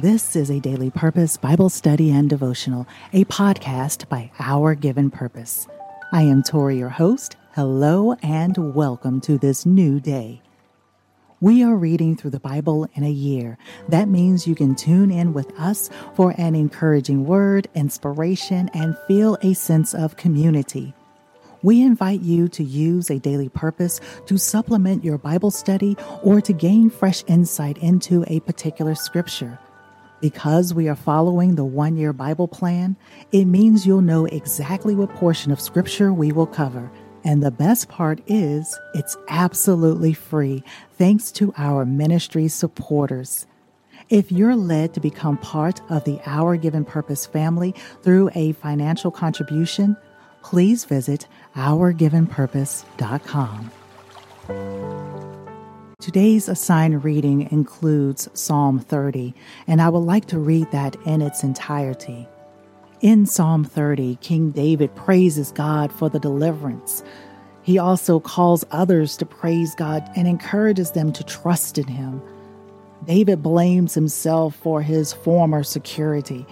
This is a daily purpose Bible study and devotional, a podcast by Our Given Purpose. I am Torrie, your host. Hello and welcome to this new day. We are reading through the Bible in a year. That means you can tune in with us for an encouraging word, inspiration, and feel a sense of community. We invite you to use a daily purpose to supplement your Bible study or to gain fresh insight into a particular scripture. Because we are following the one year Bible plan, it means you'll know exactly what portion of Scripture we will cover. And the best part is, it's absolutely free thanks to our ministry supporters. If you're led to become part of the Our Given Purpose family through a financial contribution, please visit ourgivenpurpose.com. Today's assigned reading includes Psalm 30, and I would like to read that in its entirety. In Psalm 30, King David praises God for the deliverance. He also calls others to praise God and encourages them to trust in Him. David blames himself for his former security,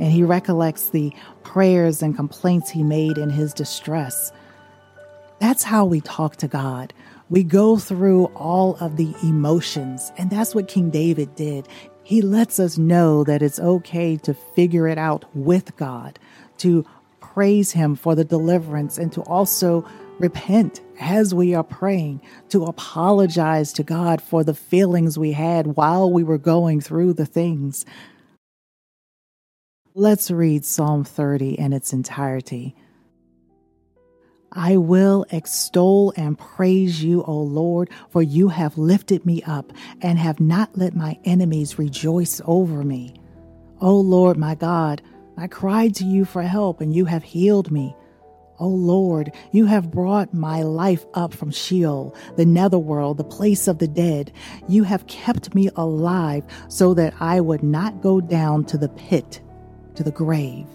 and he recollects the prayers and complaints he made in his distress. That's how we talk to God. We go through all of the emotions, and that's what King David did. He lets us know that it's okay to figure it out with God, to praise Him for the deliverance, and to also repent as we are praying, to apologize to God for the feelings we had while we were going through the things. Let's read Psalm 30 in its entirety. I will extol and praise you, O Lord, for you have lifted me up and have not let my enemies rejoice over me. O Lord my God, I cried to you for help and you have healed me. O Lord, you have brought my life up from Sheol, the netherworld, the place of the dead. You have kept me alive so that I would not go down to the pit, to the grave.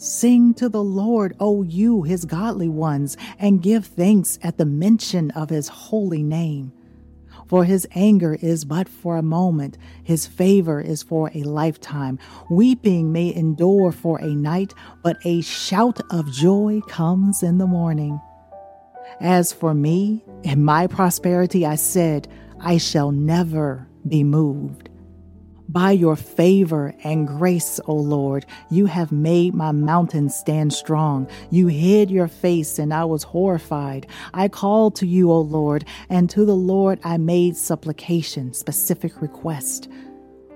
Sing to the Lord, O you, his godly ones, and give thanks at the mention of his holy name. For his anger is but for a moment, his favor is for a lifetime. Weeping may endure for a night, but a shout of joy comes in the morning. As for me, in my prosperity, I said, I shall never be moved. By your favor and grace, O Lord, you have made my mountain stand strong. You hid your face, and I was horrified. I called to you, O Lord, and to the Lord I made supplication, specific request.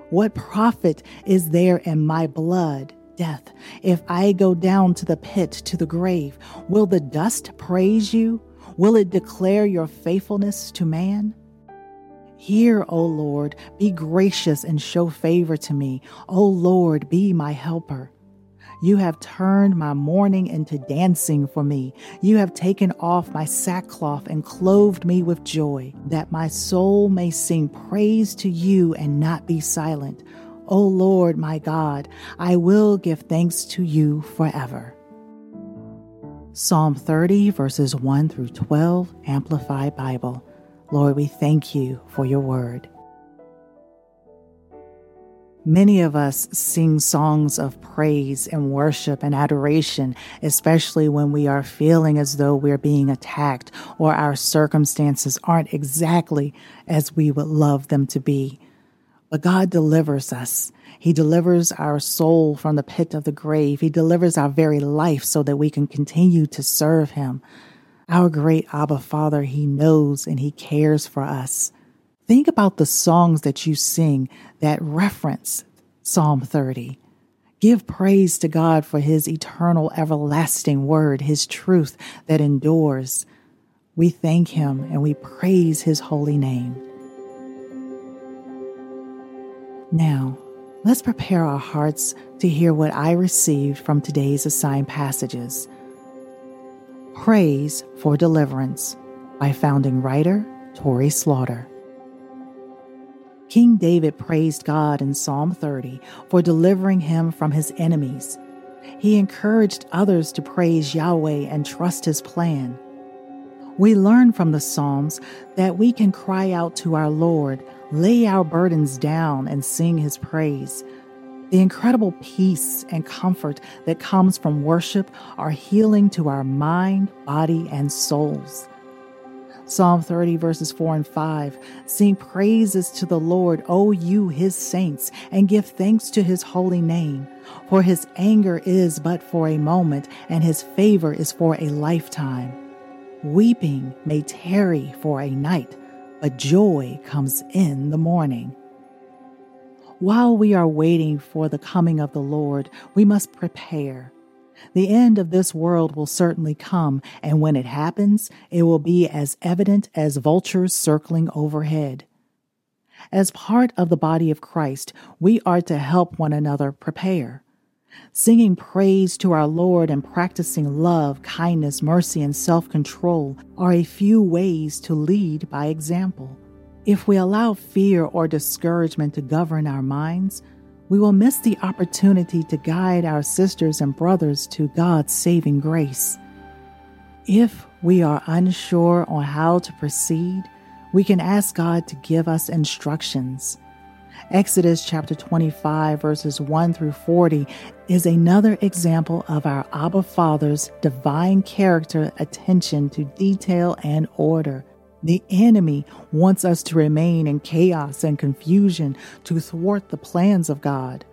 What profit is there in my blood? Death, if I go down to the pit, to the grave, will the dust praise you? Will it declare your faithfulness to man? Hear, O Lord, be gracious and show favor to me. O Lord, be my helper. You have turned my mourning into dancing for me. You have taken off my sackcloth and clothed me with joy, that my soul may sing praise to you and not be silent. O Lord, my God, I will give thanks to you forever. Psalm 30, verses 1 through 12, Amplified Bible. Lord, we thank you for your word. Many of us sing songs of praise and worship and adoration, especially when we are feeling as though we're being attacked or our circumstances aren't exactly as we would love them to be. But God delivers us. He delivers our soul from the pit of the grave. He delivers our very life so that we can continue to serve Him. Our great Abba Father, He knows and He cares for us. Think about the songs that you sing that reference Psalm 30. Give praise to God for His eternal, everlasting word, His truth that endures. We thank Him and we praise His holy name. Now, let's prepare our hearts to hear what I received from today's assigned passages. Praise for Deliverance by founding writer Torrie Slaughter. King David praised God in Psalm 30 for delivering him from his enemies. He encouraged others to praise Yahweh and trust his plan. We learn from the Psalms that we can cry out to our Lord, lay our burdens down, and sing his praise. The incredible peace and comfort that comes from worship are healing to our mind, body, and souls. Psalm 30, verses 4 and 5 Sing praises to the Lord, O you, his saints, and give thanks to his holy name. For his anger is but for a moment, and his favor is for a lifetime. Weeping may tarry for a night, but joy comes in the morning. While we are waiting for the coming of the Lord, we must prepare. The end of this world will certainly come, and when it happens, it will be as evident as vultures circling overhead. As part of the body of Christ, we are to help one another prepare. Singing praise to our Lord and practicing love, kindness, mercy, and self control are a few ways to lead by example. If we allow fear or discouragement to govern our minds, we will miss the opportunity to guide our sisters and brothers to God's saving grace. If we are unsure on how to proceed, we can ask God to give us instructions. Exodus chapter 25, verses 1 through 40, is another example of our Abba Father's divine character, attention to detail, and order. The enemy wants us to remain in chaos and confusion to thwart the plans of God.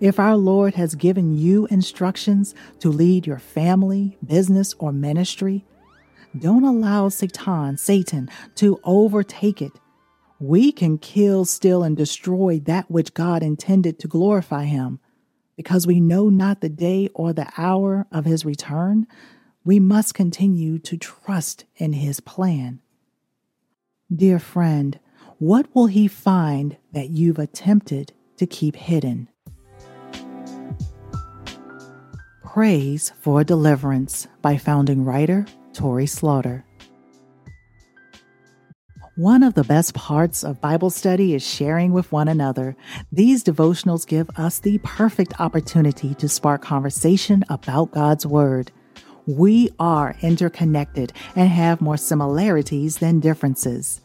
If our Lord has given you instructions to lead your family, business, or ministry, don't allow Satan, Satan, to overtake it. We can kill, steal, and destroy that which God intended to glorify Him. Because we know not the day or the hour of His return, we must continue to trust in His plan. Dear friend, what will he find that you've attempted to keep hidden? Praise for Deliverance by founding writer Torrie Slaughter. One of the best parts of Bible study is sharing with one another. These devotionals give us the perfect opportunity to spark conversation about God's Word. We are interconnected and have more similarities than differences.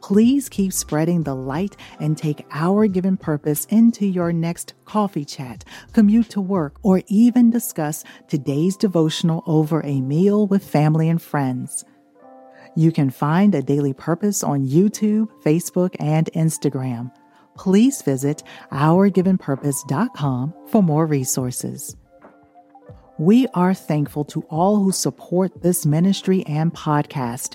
Please keep spreading the light and take our given purpose into your next coffee chat, commute to work, or even discuss today's devotional over a meal with family and friends. You can find a daily purpose on YouTube, Facebook, and Instagram. Please visit ourgivenpurpose.com for more resources. We are thankful to all who support this ministry and podcast.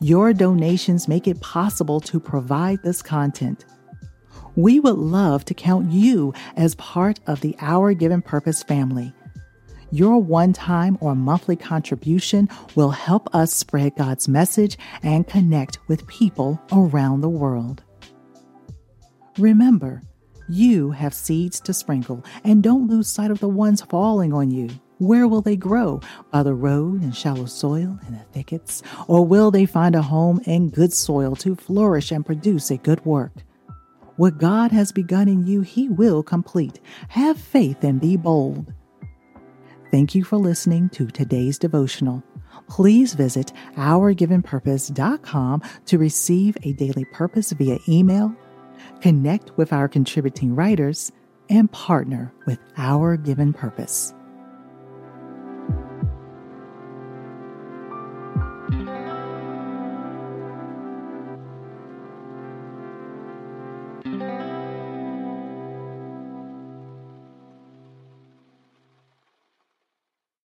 Your donations make it possible to provide this content. We would love to count you as part of the Our Given Purpose family. Your one time or monthly contribution will help us spread God's message and connect with people around the world. Remember, you have seeds to sprinkle, and don't lose sight of the ones falling on you. Where will they grow? By the road in shallow soil in the thickets? Or will they find a home in good soil to flourish and produce a good work? What God has begun in you, He will complete. Have faith and be bold. Thank you for listening to today's devotional. Please visit ourgivenpurpose.com to receive a daily purpose via email, connect with our contributing writers, and partner with Our Given Purpose.